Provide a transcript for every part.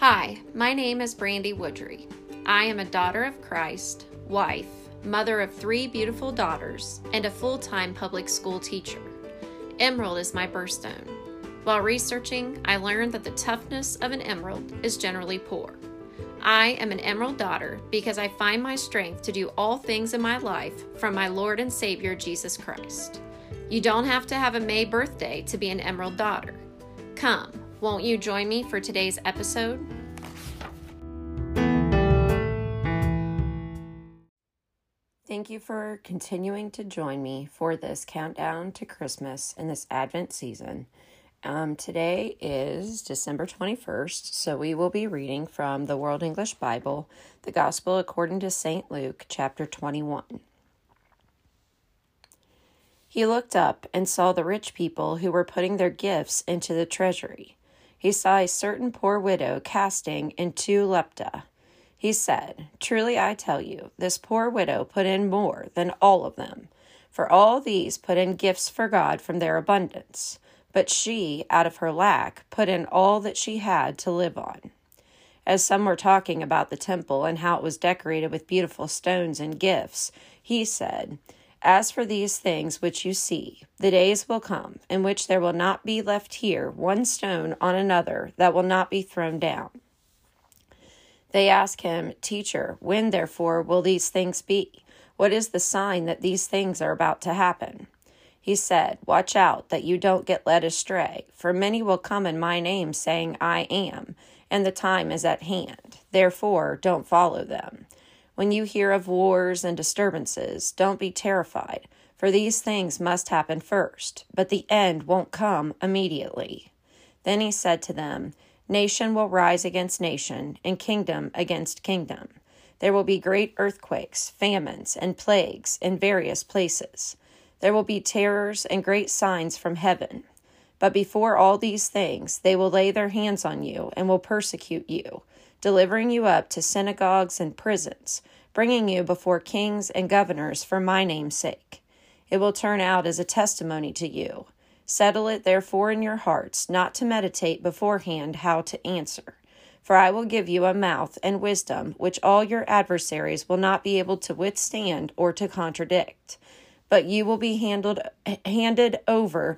Hi, my name is Brandy Woodry. I am a daughter of Christ, wife, mother of three beautiful daughters, and a full time public school teacher. Emerald is my birthstone. While researching, I learned that the toughness of an emerald is generally poor. I am an emerald daughter because I find my strength to do all things in my life from my Lord and Savior Jesus Christ. You don't have to have a May birthday to be an emerald daughter. Come, won't you join me for today's episode? Thank you for continuing to join me for this countdown to Christmas in this Advent season. Um, today is December 21st, so we will be reading from the World English Bible, the Gospel according to St. Luke, chapter 21. He looked up and saw the rich people who were putting their gifts into the treasury. He saw a certain poor widow casting in two lepta. He said, Truly I tell you, this poor widow put in more than all of them, for all these put in gifts for God from their abundance but she, out of her lack, put in all that she had to live on. As some were talking about the temple and how it was decorated with beautiful stones and gifts, he said, As for these things which you see, the days will come in which there will not be left here one stone on another that will not be thrown down. They ask him, Teacher, when therefore will these things be? What is the sign that these things are about to happen? He said, Watch out that you don't get led astray, for many will come in my name, saying, I am, and the time is at hand. Therefore, don't follow them. When you hear of wars and disturbances, don't be terrified, for these things must happen first, but the end won't come immediately. Then he said to them, Nation will rise against nation, and kingdom against kingdom. There will be great earthquakes, famines, and plagues in various places. There will be terrors and great signs from heaven. But before all these things, they will lay their hands on you and will persecute you, delivering you up to synagogues and prisons, bringing you before kings and governors for my name's sake. It will turn out as a testimony to you. Settle it therefore in your hearts, not to meditate beforehand how to answer. For I will give you a mouth and wisdom which all your adversaries will not be able to withstand or to contradict but you will be handled handed over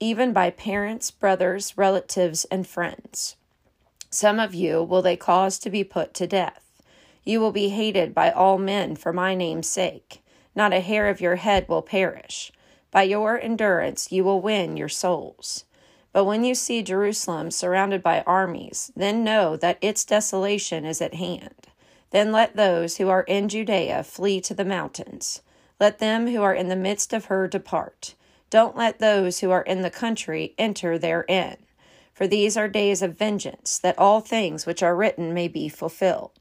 even by parents, brothers, relatives, and friends. Some of you will they cause to be put to death. You will be hated by all men for my name's sake. Not a hair of your head will perish. By your endurance you will win your souls. But when you see Jerusalem surrounded by armies, then know that its desolation is at hand. Then let those who are in Judea flee to the mountains. Let them who are in the midst of her depart. Don't let those who are in the country enter therein. For these are days of vengeance, that all things which are written may be fulfilled.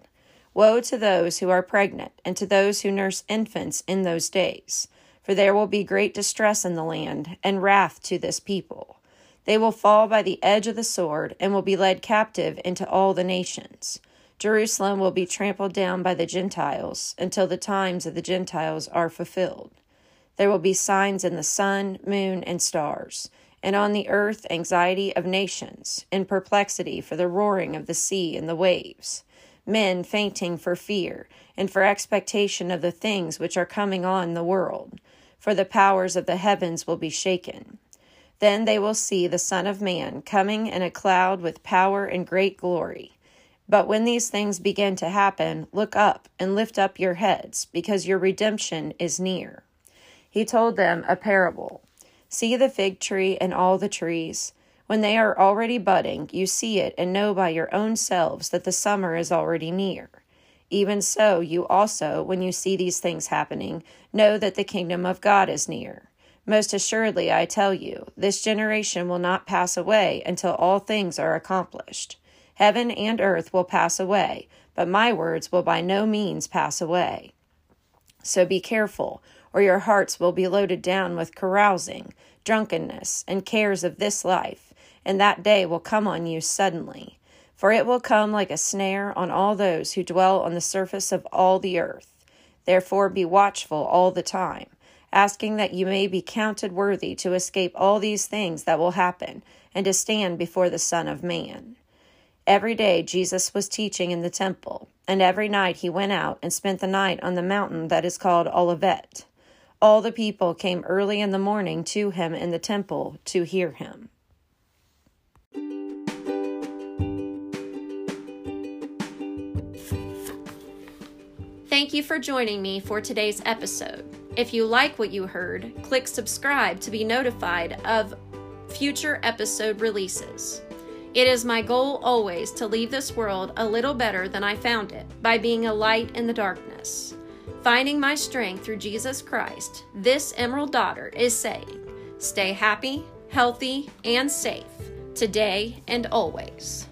Woe to those who are pregnant, and to those who nurse infants in those days. For there will be great distress in the land, and wrath to this people. They will fall by the edge of the sword, and will be led captive into all the nations. Jerusalem will be trampled down by the Gentiles until the times of the Gentiles are fulfilled. There will be signs in the sun, moon, and stars, and on the earth anxiety of nations, in perplexity for the roaring of the sea and the waves, men fainting for fear, and for expectation of the things which are coming on the world, for the powers of the heavens will be shaken. Then they will see the Son of Man coming in a cloud with power and great glory. But when these things begin to happen, look up and lift up your heads, because your redemption is near. He told them a parable See the fig tree and all the trees. When they are already budding, you see it and know by your own selves that the summer is already near. Even so, you also, when you see these things happening, know that the kingdom of God is near. Most assuredly, I tell you, this generation will not pass away until all things are accomplished. Heaven and earth will pass away, but my words will by no means pass away. So be careful, or your hearts will be loaded down with carousing, drunkenness, and cares of this life, and that day will come on you suddenly. For it will come like a snare on all those who dwell on the surface of all the earth. Therefore be watchful all the time, asking that you may be counted worthy to escape all these things that will happen, and to stand before the Son of Man. Every day Jesus was teaching in the temple, and every night he went out and spent the night on the mountain that is called Olivet. All the people came early in the morning to him in the temple to hear him. Thank you for joining me for today's episode. If you like what you heard, click subscribe to be notified of future episode releases. It is my goal always to leave this world a little better than I found it by being a light in the darkness. Finding my strength through Jesus Christ, this Emerald Daughter is saying, stay happy, healthy, and safe today and always.